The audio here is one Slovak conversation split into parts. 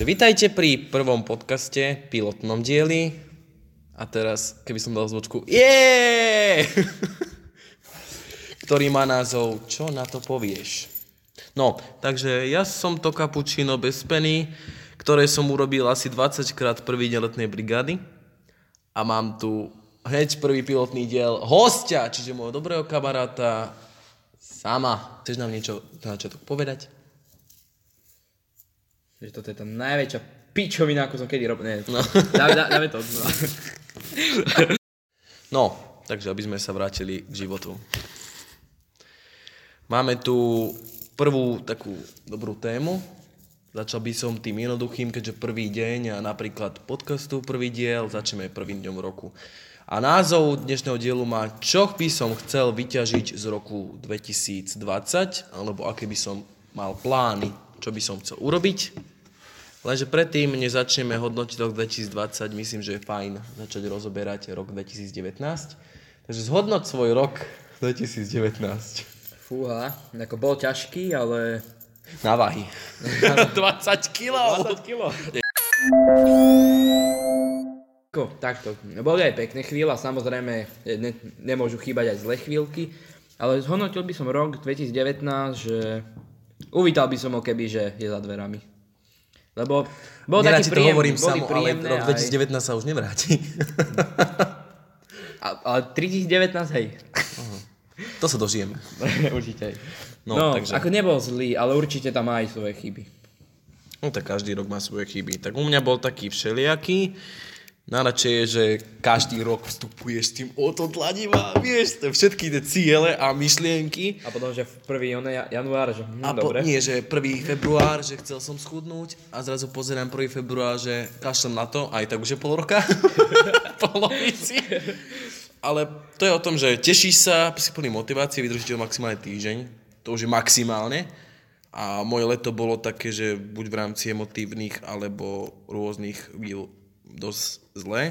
Vítajte pri prvom podcaste, pilotnom dieli. A teraz, keby som dal zvočku, je, ktorý má názov Čo na to povieš? No, takže ja som to kapučino bez peny, ktoré som urobil asi 20 krát prvý deň letnej brigády. A mám tu hneď prvý pilotný diel hostia, čiže môjho dobrého kamaráta Sama. Chceš nám niečo na začiatok povedať? Že toto je tá najväčšia pičovina, ako som kedy robil. Nie, no. dáme, dáme to. No. no, takže aby sme sa vrátili k životu. Máme tu prvú takú dobrú tému. Začal by som tým jednoduchým, keďže prvý deň a napríklad podcastu prvý diel, začneme prvým dňom roku. A názov dnešného dielu má Čo by som chcel vyťažiť z roku 2020, alebo aké by som mal plány, čo by som chcel urobiť. Lenže predtým, než začneme hodnotiť rok 2020, myslím, že je fajn začať rozoberať rok 2019. Takže zhodnoť svoj rok 2019. Fúha, ako bol ťažký, ale... Na váhy. 20 kg. 20 kg. Takto, boli aj pekné chvíle, samozrejme ne, nemôžu chýbať aj zlé chvíľky, ale zhodnotil by som rok 2019, že uvítal by som ho keby, že je za dverami. Lebo bol Nerad taký príjem, to hovorím samo, ale rok 2019 aj... sa už nevráti. A, ale 2019, hej. Uh-huh. To sa dožijeme. určite. No, no takže... ako nebol zlý, ale určite tam má aj svoje chyby. No tak každý rok má svoje chyby. Tak u mňa bol taký všelijaký. Najradšej je, že každý rok vstupuješ s tým odhodlaním a vieš, všetky tie ciele a myšlienky. A potom, že v 1. január, že hm, a po, dobre. nie, že 1. február, že chcel som schudnúť a zrazu pozerám 1. február, že kašlem na to, aj tak už je pol roka. Polovici. Ale to je o tom, že tešíš sa, si plný motivácie, vydržíte ho maximálne týždeň. To už je maximálne. A moje leto bolo také, že buď v rámci emotívnych alebo rôznych chvíľ dosť zle.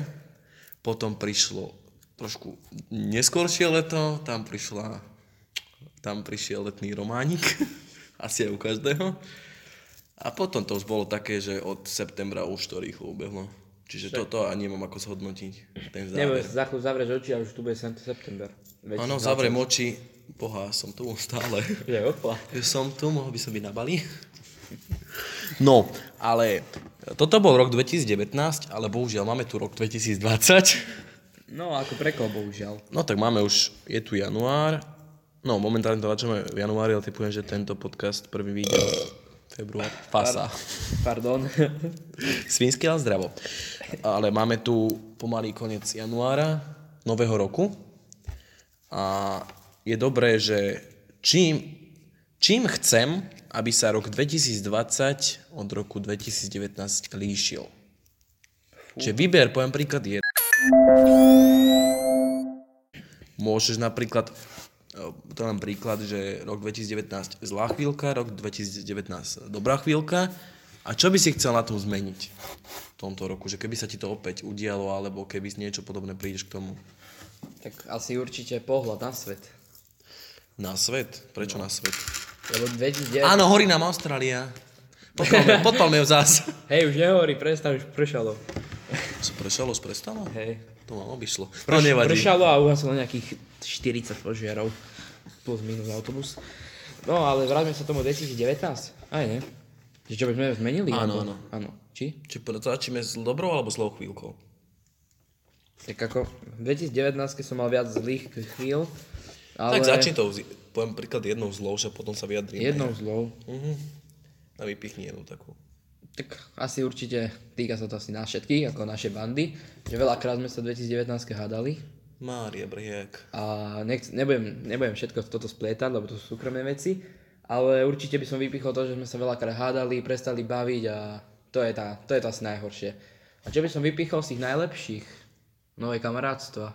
Potom prišlo trošku neskôršie leto, tam prišla, tam prišiel letný románik, asi aj u každého. A potom to už bolo také, že od septembra už to rýchlo ubehlo. Čiže toto ani nemám ako zhodnotiť. Ten záver. Neboj, za chvíľu zavrieš oči a už tu bude september. Áno, zavriem oči. Boha, som tu stále. Je opla. Som tu, mohol by som byť na Bali. No, ale toto bol rok 2019, ale bohužiaľ máme tu rok 2020. No, ako prekoho, bohužiaľ. No tak máme už, je tu január. No, momentálne to začneme v januári, ale typujem, že tento podcast prvý video február. Fasa. Pardon. Svinsky, ale zdravo. Ale máme tu pomalý koniec januára, nového roku. A je dobré, že čím, čím chcem, aby sa rok 2020 od roku 2019 líšil. Čiže vyber, poviem príklad, je... Môžeš napríklad, e, to mám príklad, že rok 2019 zlá chvíľka, rok 2019 dobrá chvíľka. A čo by si chcel na tom zmeniť v tomto roku? Že keby sa ti to opäť udialo, alebo keby niečo podobné prídeš k tomu? Tak asi určite pohľad na svet. Na svet? Prečo no. na svet? Lebo 2009... Áno, horí nám Austrália. Podpalme, podpalme ju zás. Hej, už nehorí, prestaň, už pršalo. Co pršalo, prestalo? Hej. To ma obišlo. Prš, no nevadí. Pršalo a uhasilo nejakých 40 požiarov. Plus minus autobus. No, ale vráťme sa tomu 2019. Aj ne? Že čo by sme zmenili? Áno, áno. Áno. Či? Či začneme s dobrou alebo zlou chvíľkou? Tak ako v 2019 som mal viac zlých chvíľ, ale... Tak začni to, poviem príklad jednou zlou, že potom sa vyjadrím. Jednou zlou? Uh-huh. A vypichni jednu takú. Tak asi určite týka sa to asi na všetkých, ako naše bandy, že veľakrát sme sa v 2019 hádali. Mária Briek. A nech, nebudem, nebudem všetko toto splietať, lebo to sú súkromné veci, ale určite by som vypichol to, že sme sa veľakrát hádali, prestali baviť a to je, tá, to je to asi najhoršie. A čo by som vypichol z tých najlepších? Nové kamarátstva,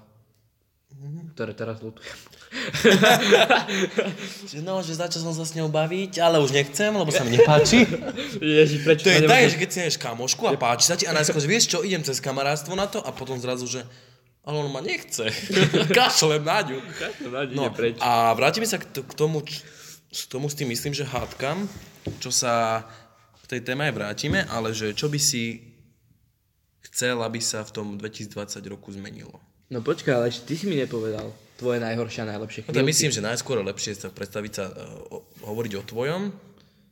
mm-hmm. ktoré teraz lutujem. no, že začal som sa s ňou baviť, ale už nechcem, lebo sa mi nepáči. Ježi, prečo to je tak, že keď si nevieš kamošku a páči sa ti a najskôr, že vieš čo, idem cez kamarátstvo na to a potom zrazu, že ale on ma nechce. Kašlem na ňu. Kašlem na ňu, no, preč. A vrátime sa k, t- k tomu, k tomu s tým myslím, že hádkam, čo sa k tej téme aj vrátime, ale že čo by si chcel, aby sa v tom 2020 roku zmenilo? No počkaj, ale ešte ty si mi nepovedal tvoje najhoršie a najlepšie No to myslím, že najskôr lepšie sa predstaviť sa, uh, hovoriť o tvojom,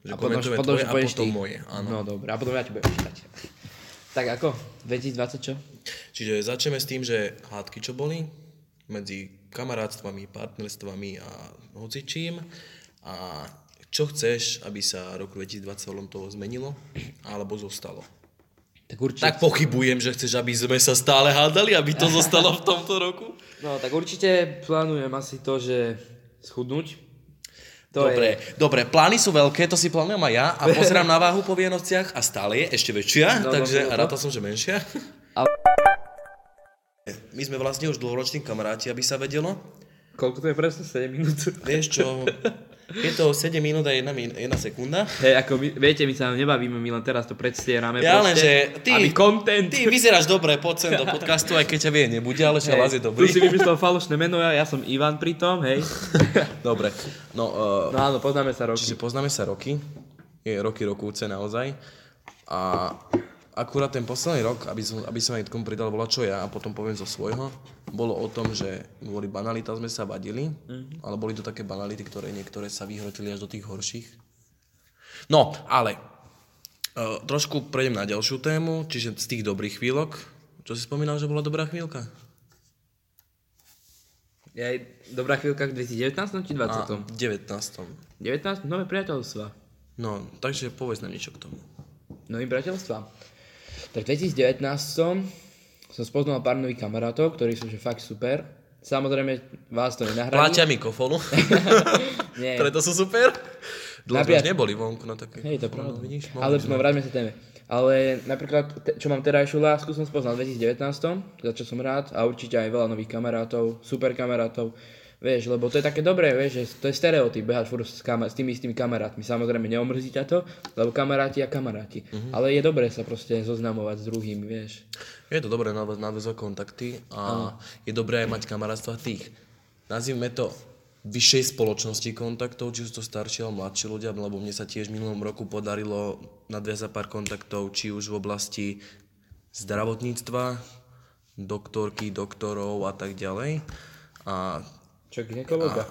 že A potom, potom, tvoje že a potom ty. moje. Áno. No dobré, a potom ja ti budem čítať. Tak ako? 2020 čo? Čiže začneme s tým, že hádky čo boli medzi kamarátstvami, partnerstvami a hocičím a čo chceš, aby sa roku 2020 ohľadom toho zmenilo alebo zostalo. Tak určite. Tak pochybujem, že chceš, aby sme sa stále hádali, aby to zostalo v tomto roku. No tak určite plánujem asi to, že schudnúť. To dobre, je... dobre, plány sú veľké, to si plánujem aj ja a pozerám na váhu po Vienociach a stále je ešte väčšia, No, takže no, no, no. rátal som, že menšia. Ale- My sme vlastne už dlhoroční kamaráti, aby sa vedelo. Koľko to je presne? 7 minút? Vieš čo, je to 7 minút a 1, min- 1 sekunda. Hej, ako my, viete, my sa nebavíme, my len teraz to predstierame. Ja len, že ty, Aby content. ty vyzeráš dobre, poď sem do podcastu, aj keď ťa vie, nebude, ale že hlas je Tu dobrý. si vymyslel falošné meno, ja, ja som Ivan pritom, hej. Dobre, no, uh, No áno, poznáme sa roky. čiže poznáme sa roky, je roky rokúce naozaj. A akurát ten posledný rok, aby som, aby som aj tomu pridal bola čo ja a potom poviem zo svojho, bolo o tom, že kvôli banalitám sme sa vadili, mm-hmm. ale boli to také banality, ktoré niektoré sa vyhrotili až do tých horších. No, ale uh, trošku prejdem na ďalšiu tému, čiže z tých dobrých chvíľok, čo si spomínal, že bola dobrá chvíľka? Je aj dobrá chvíľka v 2019 či 20? A, v 19. 19? Nové priateľstva. No, takže povedz nám niečo k tomu. Novým priateľstva. Tak v 2019 som spoznal pár nových kamarátov, ktorí sú že fakt super. Samozrejme, vás to nenahradí. Pláťa mikrofónu. Nie. Preto sú super. Dlho sme Napríklad- neboli vonku na také. Hej, to pravda. No, vidíš, Ale mohli no, vráťme sa téme. Ale napríklad, te, čo mám terajšiu lásku, som spoznal v 2019, za čo som rád a určite aj veľa nových kamarátov, super kamarátov. Vieš, lebo to je také dobré, vieš, že to je stereotyp, behať furt s, kama- s tými istými kamarátmi. Samozrejme, neomrzí ťa to, lebo kamaráti a kamaráti. Mhm. Ale je dobré sa proste zoznamovať s druhými, vieš. Je to dobré nadväz- nadväzovať kontakty a je dobré aj mať kamarátstva tých, nazvime to, vyššej spoločnosti kontaktov, či sú to starší alebo mladší ľudia, lebo mne sa tiež v minulom roku podarilo nadviazať pár kontaktov, či už v oblasti zdravotníctva, doktorky, doktorov a tak ďalej. A Čo, ginekologa?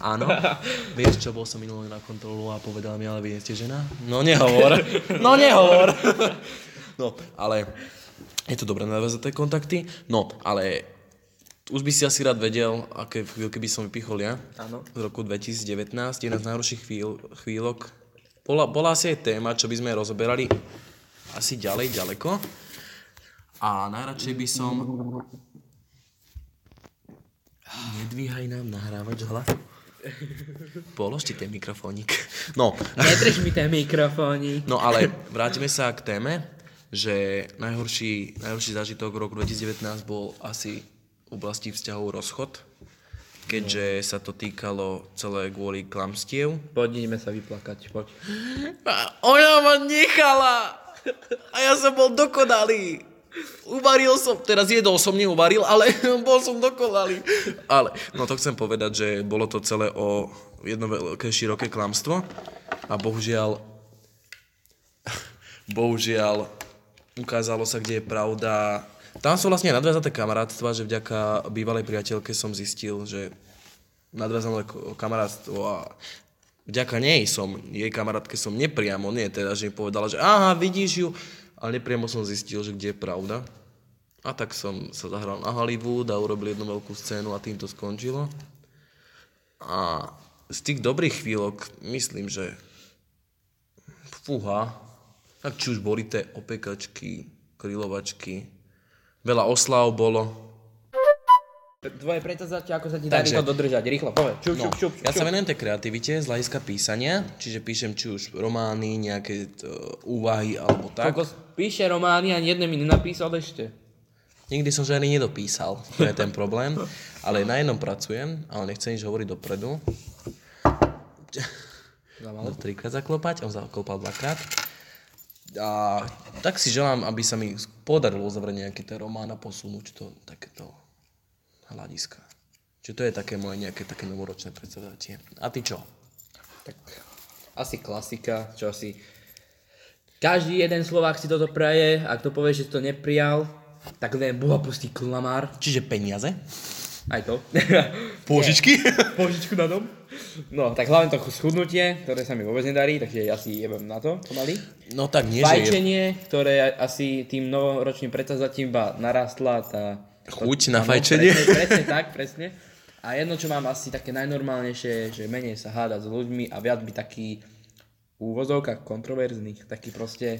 Áno. Vieš čo, bol som minulý na kontrolu a povedal mi, ale vy nie ste žena? No nehovor. No nehovor. No, ale je to dobré naviazať kontakty. No, ale už by si asi rád vedel, aké chvíľky by som vypichol ja. Áno. Z roku 2019, jedna z najhorších chvíľ, chvíľok. Bola, bola asi aj téma, čo by sme rozoberali asi ďalej, ďaleko. A najradšej by som... Nedvíhaj nám nahrávať hlas. Položte ten mikrofónik. No, Nedrž mi ten mikrofónik. no ale vrátime sa k téme, že najhorší, najhorší zážitok v roku 2019 bol asi v oblasti vzťahov rozchod, keďže sa to týkalo celé kvôli klamstiev. Poď, ideme sa vyplakať, poď. A ona ma nechala a ja som bol dokonalý. Uvaril som, teraz jedol som, neuvaril, ale bol som dokonalý. Ale, no to chcem povedať, že bolo to celé o jedno veľké široké klamstvo a bohužiaľ, bohužiaľ, ukázalo sa, kde je pravda. Tam sú vlastne nadviazaté kamarátstva, že vďaka bývalej priateľke som zistil, že nadviazané kamarátstvo a vďaka nej som, jej kamarátke som nepriamo, nie teda, že mi povedala, že aha, vidíš ju, ale nepriamo som zistil, že kde je pravda. A tak som sa zahral na Hollywood a urobil jednu veľkú scénu a tým to skončilo. A z tých dobrých chvíľok myslím, že fúha, tak či už boli tie opekačky, krylovačky, veľa oslav bolo, Tvoje predsazate, ako sa ti Takže- rýchlo dodržať. Rýchlo, povedz. Čup, No, čup, čup, ja čup. sa venujem tej kreativite z hľadiska písania, čiže píšem či už romány, nejaké t- úvahy alebo tak. Kokos píše romány a jedné mi nenapísal ešte. Nikdy som žiadny nedopísal, to je ten problém. Ale na jednom pracujem, ale nechcem nič hovoriť dopredu. Zamalo. Mal trikrát zaklopať, on zaklopal dvakrát. A tak si želám, aby sa mi podarilo uzavrieť nejaký ten román a posunúť to takéto hľadiska. Čiže to je také moje nejaké také novoročné predstavenie. A ty čo? Tak asi klasika, čo asi Každý jeden Slovák si toto praje, ak to povie, že to neprijal, tak len Boha pustí klamár. Čiže peniaze? Aj to. Pôžičky? Požičku na dom. No, tak hlavne to schudnutie, ktoré sa mi vôbec nedarí, takže ja si jebem na to pomaly. No tak nie, že je Fajčenie, ktoré asi tým novoročným predsazatím iba narastla tá... chuť na Áno, fajčenie. Presne, presne tak, presne. A jedno, čo mám asi také najnormálnejšie, že menej sa hádať s ľuďmi a viac by taký úvozovka kontroverzných, taký proste,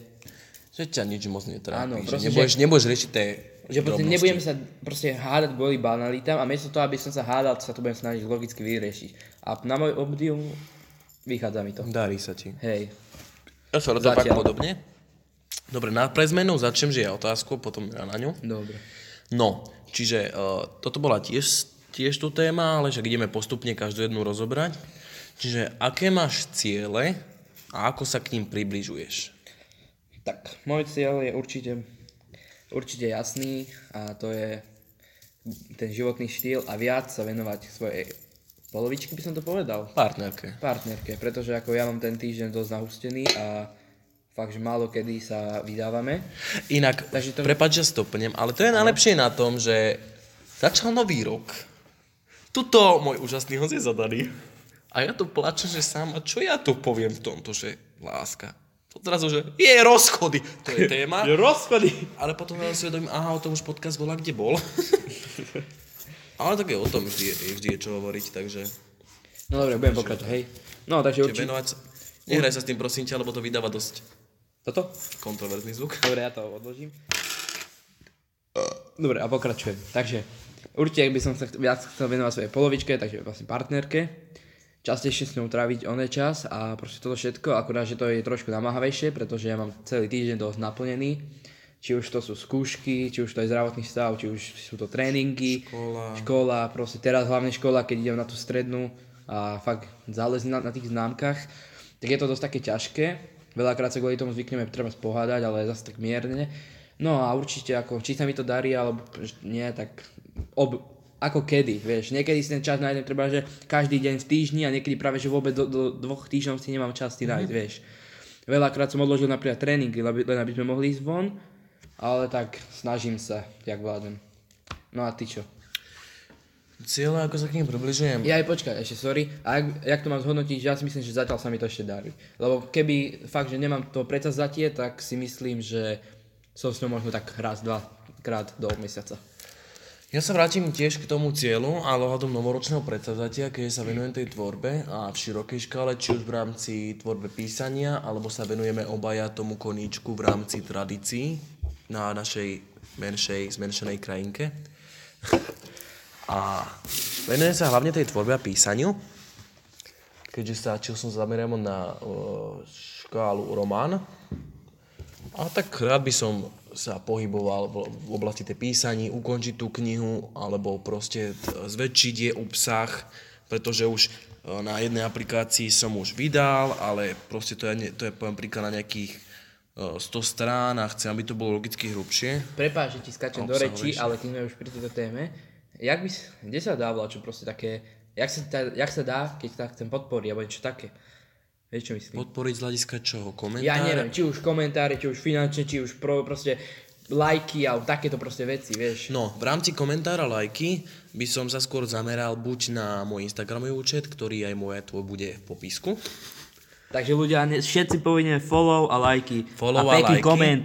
Že ťa nič moc netrápi. Áno, že proste, nebudeš, nebudeš riešiť tie že proste nebudem sa proste hádať kvôli banalitám a miesto toho, aby som sa hádal, sa to budem snažiť logicky vyriešiť. A na môj obdiv vychádza mi to. Darí sa ti. Hej. Ja sa Zatiaľ. podobne. Dobre, na pre zmenu začnem, že ja otázku, potom ja na ňu. Dobre. No, čiže uh, toto bola tiež, tiež tu téma, ale však ideme postupne každú jednu rozobrať. Čiže aké máš ciele a ako sa k ním približuješ? Tak, môj cieľ je určite, určite jasný a to je ten životný štýl a viac sa venovať svojej polovičky, by som to povedal. Partnerke. partnerke, pretože ako ja mám ten týždeň dosť nahustený a fakt, že málo kedy sa vydávame. Inak, Takže to- prepáč, že stopnem, ale to je najlepšie na tom, že začal nový rok. Tuto môj úžasný host je zadaný. A ja tu plačem, že sám, a čo ja tu poviem v tomto, že láska. Odrazu, že je rozchody, to je téma. rozchody! Ale potom si uvedomím, aha, o tom už podcast bola, kde bol. ale tak je o tom vždy, je, vždy je čo hovoriť, takže No dobre, budem pokračovať, hej. No, takže určite... venovať sa. Nehraj sa s tým prosím ťa, lebo to vydáva dosť Toto? kontroverzný zvuk. Dobre, ja to odložím. Dobre, a pokračujem. Takže, určite by som sa viac chcel venovať svojej polovičke, takže vlastne partnerke. Častejšie s ňou tráviť oné čas a proste toto všetko, akurát, že to je trošku namáhavejšie, pretože ja mám celý týždeň dosť naplnený. Či už to sú skúšky, či už to je zdravotný stav, či už sú to tréningy, Škola. škola proste teraz hlavne škola, keď idem na tú strednú a fakt záleží na, na tých známkach, tak je to dosť také ťažké. Veľakrát sa kvôli tomu zvykneme treba spohádať, ale zase tak mierne. No a určite ako, či sa mi to darí, alebo nie, tak ob, ako kedy, vieš. Niekedy si ten čas nájdem treba, že každý deň v týždni a niekedy práve, že vôbec do, do dvoch týždňov si nemám čas si nájsť, vieš. Veľakrát som odložil napríklad tréningy, len aby sme mohli ísť von, ale tak snažím sa, jak vládem. No a ty čo? Cieľe, ako sa k ním približujem. Ja aj počkaj, ešte sorry. A jak, jak to mám zhodnotiť, ja si myslím, že zatiaľ sa mi to ešte darí. Lebo keby fakt, že nemám to predsazatie, tak si myslím, že som s ňou možno tak raz, dva krát do mesiaca. Ja sa vrátim tiež k tomu cieľu, ale ohľadom novoročného predsavzatia, keď sa venujem tej tvorbe a v širokej škále, či už v rámci tvorbe písania, alebo sa venujeme obaja tomu koníčku v rámci tradícií na našej menšej, zmenšenej krajinke. A venujem sa hlavne tej tvorbe a písaniu, keďže sa, či som zameriam na škálu román, a tak rád by som sa pohyboval v, oblasti tej písaní, ukončiť tú knihu, alebo proste zväčšiť je obsah, pretože už e, na jednej aplikácii som už vydal, ale proste to je, to je poviem príklad na nejakých e, 100 strán a chcem, aby to bolo logicky hrubšie. Prepáč, že ti skačem do Obsahovejšie. ale keď sme už pri tejto téme, jak by, kde sa dá čo proste také, jak sa, dá, jak sa dá, keď sa chcem podporiť, alebo niečo také. Vieš, čo myslím? Podporiť z hľadiska čoho? Komentáre? Ja neviem, či už komentáre, či už finančne, či už pro, proste lajky alebo takéto proste veci, vieš. No, v rámci komentára lajky by som sa skôr zameral buď na môj Instagramový účet, ktorý aj moje tvoj bude v popisku. Takže ľudia, všetci povinne follow a lajky. Follow a pekný lajky. koment.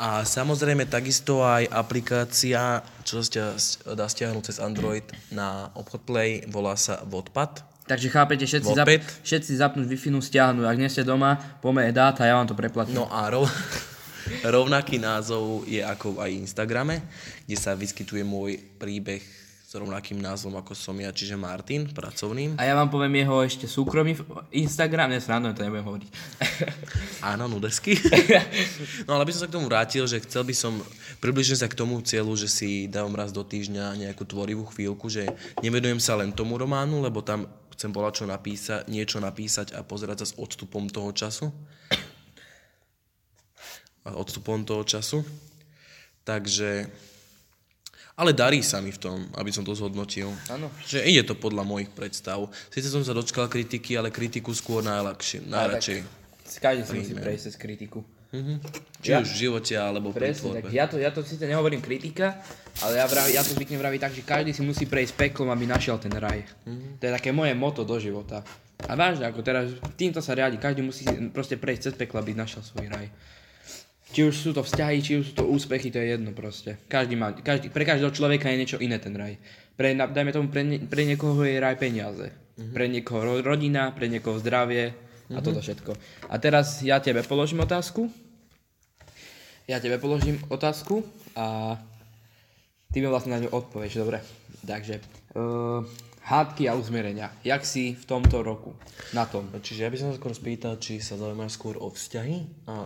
A samozrejme takisto aj aplikácia, čo sa dá stiahnuť cez Android na obchod Play, volá sa Vodpad. Takže chápete, všetci, zap, všetci zapnúť Wi-Fi stiahnuť. Ak nie ste doma, poďme dát a ja vám to preplatím. No a rov, rovnaký názov je ako aj Instagrame, kde sa vyskytuje môj príbeh s rovnakým názvom ako som ja, čiže Martin, pracovným. A ja vám poviem jeho ešte súkromný Instagram, ne srandujem, to nebudem hovoriť. Áno, nudersky. no ale by som sa k tomu vrátil, že chcel by som približne sa k tomu cieľu, že si dávam raz do týždňa nejakú tvorivú chvíľku, že nevenujem sa len tomu románu, lebo tam chcem bola čo napísať, niečo napísať a pozerať sa s odstupom toho času. A odstupom toho času. Takže... Ale darí sa mi v tom, aby som to zhodnotil. Áno. Že ide to podľa mojich predstav. Sice som sa dočkal kritiky, ale kritiku skôr najľahšie, najradšej. Každý si musí prejsť cez kritiku. Či Ja- už v živote, alebo pri Presne, tak tvorbe. ja to, ja to síce nehovorím kritika, ale ja, vravi, ja to zvyknem vraviť tak, že každý si musí prejsť peklom, aby našiel ten raj. To je také moje moto do života. A vážne, ako teraz, týmto sa riadi, každý musí proste prejsť cez peklo, aby našiel svoj raj. Či už sú to vzťahy, či už sú to úspechy, to je jedno proste. Každý má, každý, pre každého človeka je niečo iné ten raj. Pre, dajme tomu, pre, nie- pre niekoho je raj peniaze. Pre niekoho ro- rodina, pre niekoho zdravie a toto všetko. A teraz ja tebe položím otázku. Ja tebe položím otázku a ty mi vlastne na ňu odpovieš, dobre? Takže, uh, hádky a uzmerenia. Jak si v tomto roku na tom? Čiže ja by som sa skôr spýtal, či sa zaujímaš skôr o vzťahy, a, a,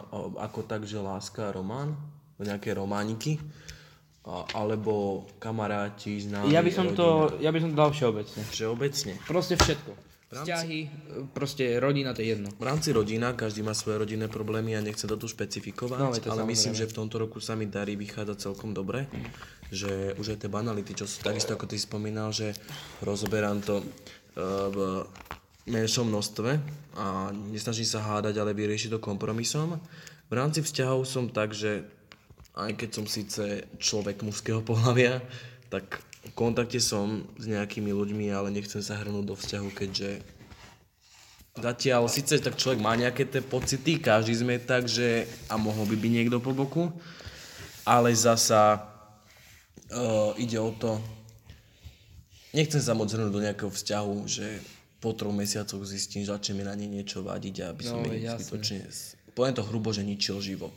ako tak, že láska román, nejaké romániky, a, alebo kamaráti, známi, Ja by som rodina. to, ja by som to dal všeobecne. Všeobecne. Proste všetko. Vzťahy, e, proste rodina, to je jedno. V rámci rodina, každý má svoje rodinné problémy a nechce to tu špecifikovať, No, ale myslím, samozrejme. že v tomto roku sa mi darí vychádzať celkom dobre, že už aj tie banality, čo sú takisto ako ty spomínal, že rozoberám to uh, v menšom množstve a nesnažím sa hádať, ale vyriešiť to kompromisom. V rámci vzťahov som tak, že aj keď som síce človek mužského pohľavia, tak v kontakte som s nejakými ľuďmi, ale nechcem sa hrnúť do vzťahu, keďže Zatiaľ síce tak človek má nejaké tie pocity, každý sme tak, že a mohol by byť niekto po boku, ale zasa uh, ide o to, nechcem sa moc hrnúť do nejakého vzťahu, že po troch mesiacoch zistím, že začne mi na nej niečo vadiť a aby som No, jasné. zbytočne, poviem to hrubo, že ničil život.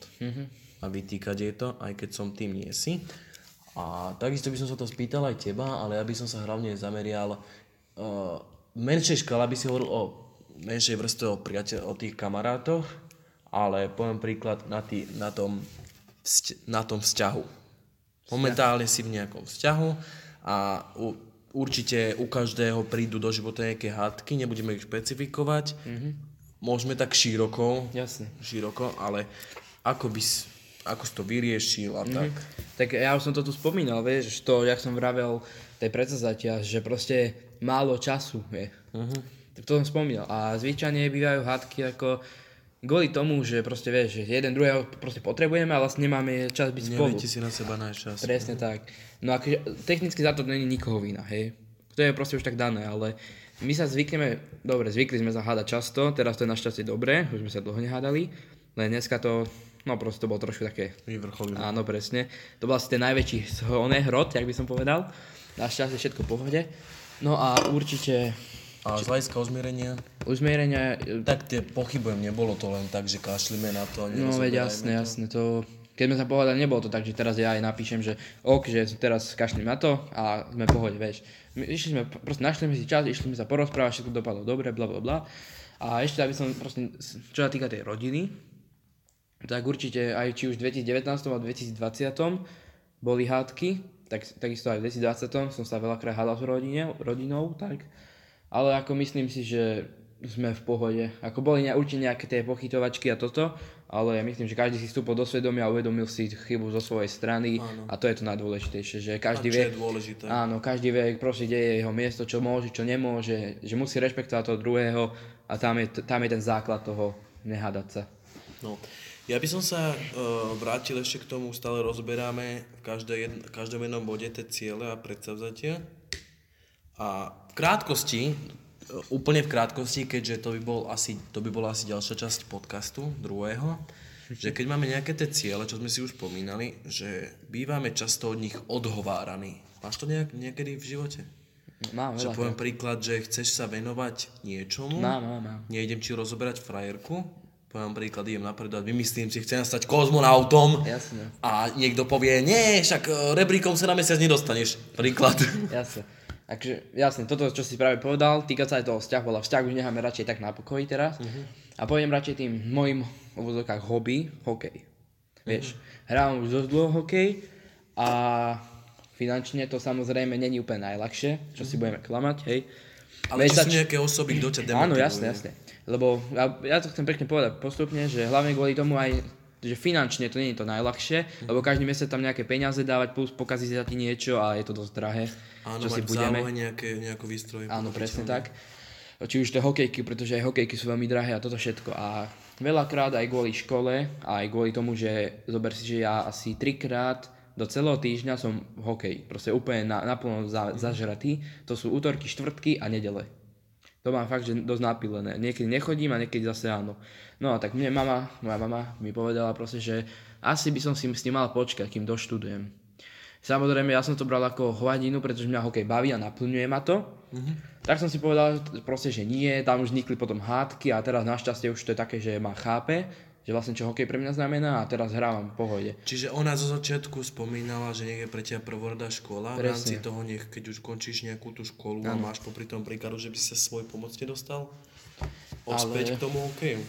A vytýkať je to, aj keď som tým nie si. A takisto by som sa to spýtal aj teba, ale ja by som sa hlavne zamerial uh, menšej škale, by si hovoril o menšej vrstve o, priateľ, o tých kamarátoch, ale poviem príklad na, tý, na, tom, na tom vzťahu. Momentálne si v nejakom vzťahu a u, určite u každého prídu do života nejaké hádky, nebudeme ich špecifikovať. Môžeme tak široko, Jasne. široko, ale ako by ako si to vyriešil a tak. Tak ja už som to tu spomínal, vieš, to, jak som vravel tej predsazatia, že proste málo času je. Tak to som spomínal. A zvyčajne bývajú hádky ako kvôli tomu, že proste vieš, že jeden druhého proste potrebujeme a vlastne nemáme čas byť spolu. Neviete si na seba nájsť čas. Presne tak. No akože technicky za to není nikoho vina, hej. To je proste už tak dané, ale my sa zvykneme, dobre, zvykli sme sa hádať často, teraz to je našťastie dobré, už sme sa dlho nehádali, len dneska to, no proste to bolo trošku také Vyvrcholilo. Áno, presne. To bol asi ten najväčší oné hrot, jak by som povedal. Našťastie všetko v pohode. No a určite A z hľadiska uzmierenia, uzmierenia, e, tak tie pochybujem, nebolo to len tak, že kašlíme na to. a no veď nerozoberajme jasné, to. jasné, to... Keď sme sa pohľadali, nebolo to tak, že teraz ja aj napíšem, že ok, že teraz kašlím na to a sme pohode, vieš. My išli sme, proste našli sme si čas, išli sme sa porozprávať, všetko dopadlo dobre, bla bla bla. A ešte aby som proste, čo sa týka tej rodiny, tak určite aj či už v 2019 a 2020 boli hádky, tak, takisto aj v 2020 som sa veľakrát hádal s rodine, rodinou, tak. Ale ako myslím si, že sme v pohode. Ako boli ne, určite nejaké tie pochytovačky a toto, ale ja myslím, že každý si vstúpil do svedomia a uvedomil si chybu zo svojej strany a to je to najdôležitejšie, že každý vie, je dôležité. Áno, každý vie, proste, kde je jeho miesto, čo môže, čo nemôže, že musí rešpektovať toho druhého a tam je, tam je ten základ toho nehádať sa. No. Ja by som sa uh, vrátil ešte k tomu, stále rozberáme v jedn, každom jednom bode tie ciele a predsavzatia. A v krátkosti, uh, úplne v krátkosti, keďže to by, bol asi, to by bola asi ďalšia časť podcastu, druhého, že keď máme nejaké tie ciele, čo sme si už spomínali, že bývame často od nich odhováraní. Máš to nejak, niekedy v živote? Mám Že poviem príklad, že chceš sa venovať niečomu, Mám, mám, mám. nejdem ti rozoberať frajerku, poviem príklad, idem napredovať, vymyslím si, chcem stať kozmonautom Jasne. a niekto povie, nie, však e, rebríkom sa na mesiac nedostaneš. Príklad. Jasne. Takže, jasne, toto, čo si práve povedal, týka sa aj toho vzťahu, ale vzťah už necháme radšej tak na pokoji teraz. A poviem radšej tým mojim v úvodzovkách hobby, hokej. Vieš, hrám už dosť dlho hokej a finančne to samozrejme není úplne najľahšie, čo si budeme klamať, hej. Ale Vieš, či sú nejaké osoby, kto ťa demotivujú? Áno, jasne, jasne. Lebo ja, ja to chcem pekne povedať postupne, že hlavne kvôli tomu aj, že finančne to nie je to najľahšie, lebo každý mesiac tam nejaké peniaze dávať, plus pokazí sa ti niečo a je to dosť drahé. Áno, čo si budeme. nejaké, nejakú výstroj. Áno, presne tak. Či už to hokejky, pretože aj hokejky sú veľmi drahé a toto všetko. A veľakrát aj kvôli škole, aj kvôli tomu, že zober si, že ja asi trikrát do celého týždňa som v hokeji. Proste úplne na, naplno za, zažratý. To sú útorky, štvrtky a nedele. To mám fakt, že dosť napílené. Niekedy nechodím a niekedy zase áno. No a tak mne mama, moja mama mi povedala proste, že asi by som si s tým mal počkať, kým doštudujem. Samozrejme, ja som to bral ako hladinu, pretože mňa hokej baví a naplňuje ma to. Mm-hmm. Tak som si povedal proste, že nie, tam už vznikli potom hádky a teraz našťastie už to je také, že ma chápe, že vlastne čo hokej pre mňa znamená a teraz hrávam v pohode. Čiže ona zo začiatku spomínala, že nech je pre teba prvorodá škola, v rámci Presne. toho nech, keď už končíš nejakú tú školu a máš popri tom príkladu, že by si sa svoj pomocne dostal ospäť Ale- k tomu hokeju.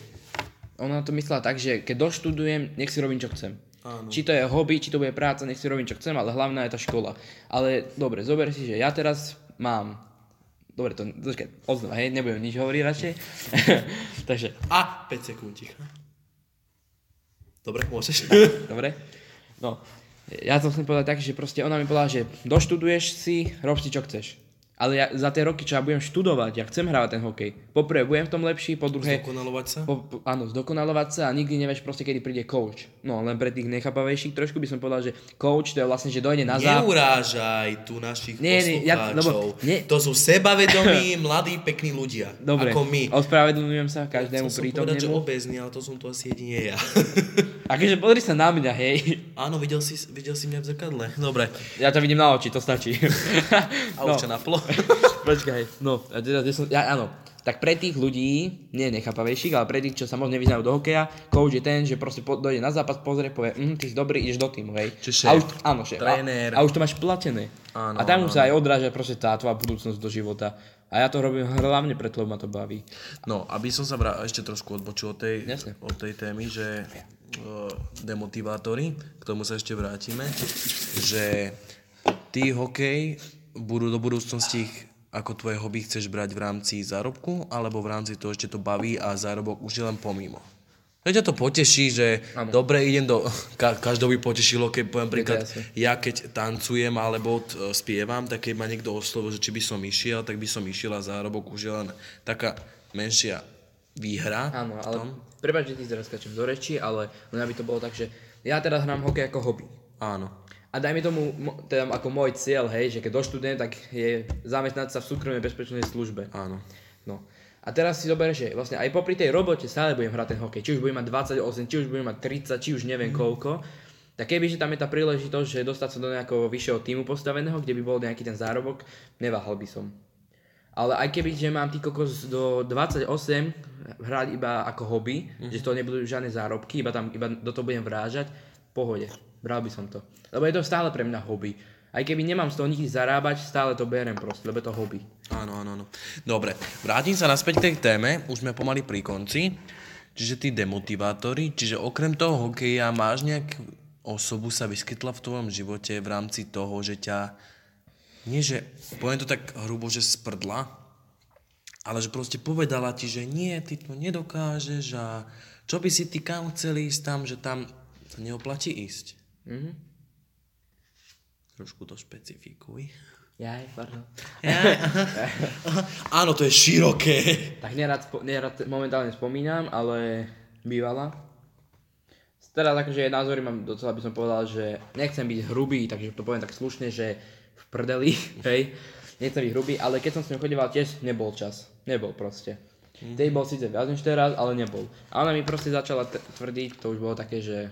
Ona to myslela tak, že keď doštudujem, nech si robím čo chcem. Áno. Či to je hobby, či to bude práca, nech si robím čo chcem, ale hlavná je tá škola. Ale dobre, zober si, že ja teraz mám... Dobre, to, počkaj, odznova, hej, nebudem nič hovoriť radšej. Takže, A 5 sekúnd ticha. Dobre, môžeš. dobre. No, ja to chcem povedať tak, že proste ona mi povedala, že doštuduješ si, rob si čo chceš. Ale ja, za tie roky, čo ja budem študovať, ja chcem hrávať ten hokej. Poprvé, budem v tom lepší, po druhé, Zdokonalovať sa? Po, po, áno, zdokonalovať sa a nikdy nevieš proste, kedy príde coach. No, len pre tých nechápavejších trošku by som povedal, že coach to je vlastne, že dojde na zápas. Neurážaj tu našich Nie, nie, ja- lebo- nie. To sú sebavedomí, mladí, pekní ľudia. Dobre, Ako my. ospravedlňujem sa každému Chcel som povedať, že prítomnému. obezný, ale to som tu asi jedine ja. Takže pozri sa na mňa, hej. Áno, videl si, videl si mňa v zrkadle. Dobre. Ja ťa vidím na oči, to stačí. A už ťa naplo. Počkaj, no, a teda, kde som, ja, áno. Tak pre tých ľudí, nie nechápavejších, ale pre tých, čo sa moc nevyznajú do hokeja, coach je ten, že proste po, dojde na zápas, pozrie, povie, mm, ty si dobrý, ideš do týmu, hej. Čiže a už, áno, šéf. tréner. A, a, už to máš platené. Áno, a tam áno, už sa aj odráža proste tá tvoja budúcnosť do života. A ja to robím hlavne preto, lebo ma to baví. No, aby som sa vrá- ešte trošku odbočil od tej, Jasne. od tej témy, že demotivátory, k tomu sa ešte vrátime, že ty hokej budú do budúcnosti ich ako tvoje hobby chceš brať v rámci zárobku, alebo v rámci toho ešte to baví a zárobok už je len pomimo. Keď ťa to poteší, že Áno. dobre idem do... Ka- každého by potešilo, keď poviem príklad, ja keď tancujem alebo t- spievam, tak keď ma niekto oslovil, že či by som išiel, tak by som išiel a zárobok už je len taká menšia výhra. Áno, ale prepáč, že ti teraz skáčem do reči, ale len aby to bolo tak, že ja teraz hrám hokej ako hobby. Áno. A daj mi tomu, teda ako môj cieľ, hej, že keď doštudujem, tak je zamestnať sa v súkromnej bezpečnej službe. Áno. No. A teraz si zober, že vlastne aj popri tej robote stále budem hrať ten hokej. Či už budem mať 28, či už budem mať 30, či už neviem koľko. Tak keby, že tam je tá príležitosť, že dostať sa do nejakého vyššieho týmu postaveného, kde by bol nejaký ten zárobok, neváhal by som. Ale aj keby, že mám ty kokos do 28 hrať iba ako hobby, že to nebudú žiadne zárobky, iba tam iba do toho budem vrážať, pohode, bral by som to. Lebo je to stále pre mňa hobby. Aj keby nemám z toho nikdy zarábať, stále to berem proste, lebo je to hobby. Áno, áno, áno. Dobre, vrátim sa naspäť k tej téme, už sme pomaly pri konci. Čiže tí demotivátory, čiže okrem toho hokeja máš nejak osobu sa vyskytla v tvojom živote v rámci toho, že ťa, nie že, poviem to tak hrubo, že sprdla, ale že proste povedala ti, že nie, ty to nedokážeš a čo by si ty kam chcel ísť tam, že tam sa neoplatí ísť. Mhm. Trošku to špecifikuj. Jaj, pardon. Áno, to je široké. Tak nerad, spo, nerad momentálne spomínam, ale bývala. Teraz akože názory mám docela by som povedal, že nechcem byť hrubý, takže to poviem tak slušne, že v prdeli, hej. Nechcem byť hrubý, ale keď som s ňou chodeval tiež nebol čas. Nebol proste. Mm. Tej bol síce viac než teraz, ale nebol. A ona mi proste začala t- tvrdiť, to už bolo také, že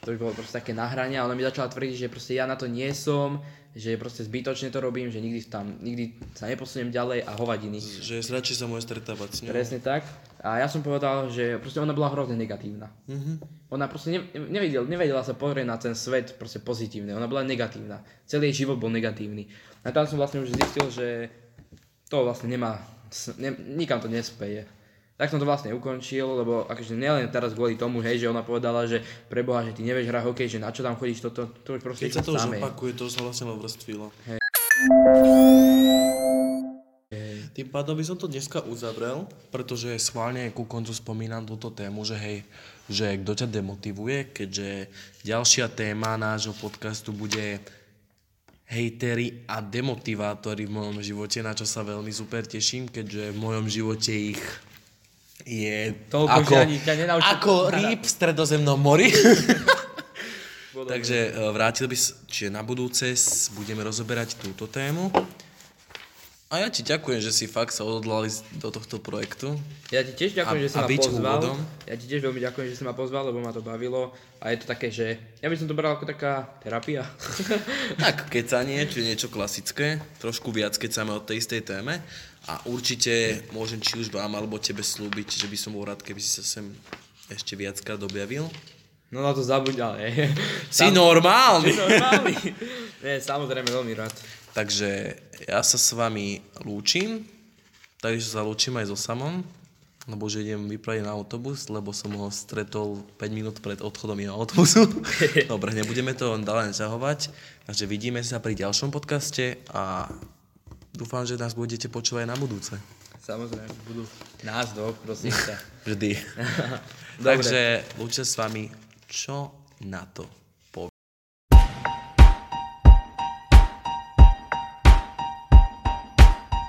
to už bolo proste také nahranie a ona mi začala tvrdiť, že proste ja na to nie som, že proste zbytočne to robím, že nikdy tam, nikdy sa neposuniem ďalej a hovadiny. Že radšej sa môže stretávať s ňou. Presne tak. A ja som povedal, že proste ona bola hrozne negatívna. Mhm. Ona proste ne, nevedela, nevedela sa pozrieť na ten svet proste pozitívne. Ona bola negatívna. Celý jej život bol negatívny. A tam som vlastne už zistil, že to vlastne nemá, ne, nikam to nespeje. Tak som to vlastne ukončil, lebo akože nielen teraz kvôli tomu, hej, že ona povedala, že preboha, že ty nevieš hrať hokej, že na čo tam chodíš, toto, to už proste Keď sa to už opakuje, to sa vlastne vrstvilo. Hej. Tým pádom by som to dneska uzavrel, pretože schválne ku koncu spomínam túto tému, že hej, že kto ťa demotivuje, keďže ďalšia téma nášho podcastu bude hejtery a demotivátory v mojom živote, na čo sa veľmi super teším, keďže v mojom živote ich je Toľko, ako, že ani ťa ako rýb v stredozemnom mori. Takže e, vrátil by čiže na budúce budeme rozoberať túto tému. A ja ti ďakujem, že si fakt sa odhodlal ísť do tohto projektu. Ja ti tiež ďakujem, A- že si ma pozval. úvodom? Ja ti tiež veľmi ďakujem, že si ma pozval, lebo ma to bavilo. A je to také, že ja by som to bral ako taká terapia. Tak, kecanie, či niečo klasické, trošku viac kecame o tej istej téme a určite môžem či už vám alebo tebe slúbiť, že by som bol rád, keby si sa sem ešte viackrát objavil. No na to zabuď, ale... Si normálny! normálny. Nie, samozrejme, veľmi rád. Takže ja sa s vami lúčim, takže sa lúčim aj so Samom, lebo že idem vypraviť na autobus, lebo som ho stretol 5 minút pred odchodom iného autobusu. Dobre, nebudeme to ďalej naťahovať, takže vidíme sa pri ďalšom podcaste a dúfam, že nás budete počúvať na budúce. Samozrejme, budú nás dvoch, prosím sa. Vždy. Takže lúčia s vami čo na to.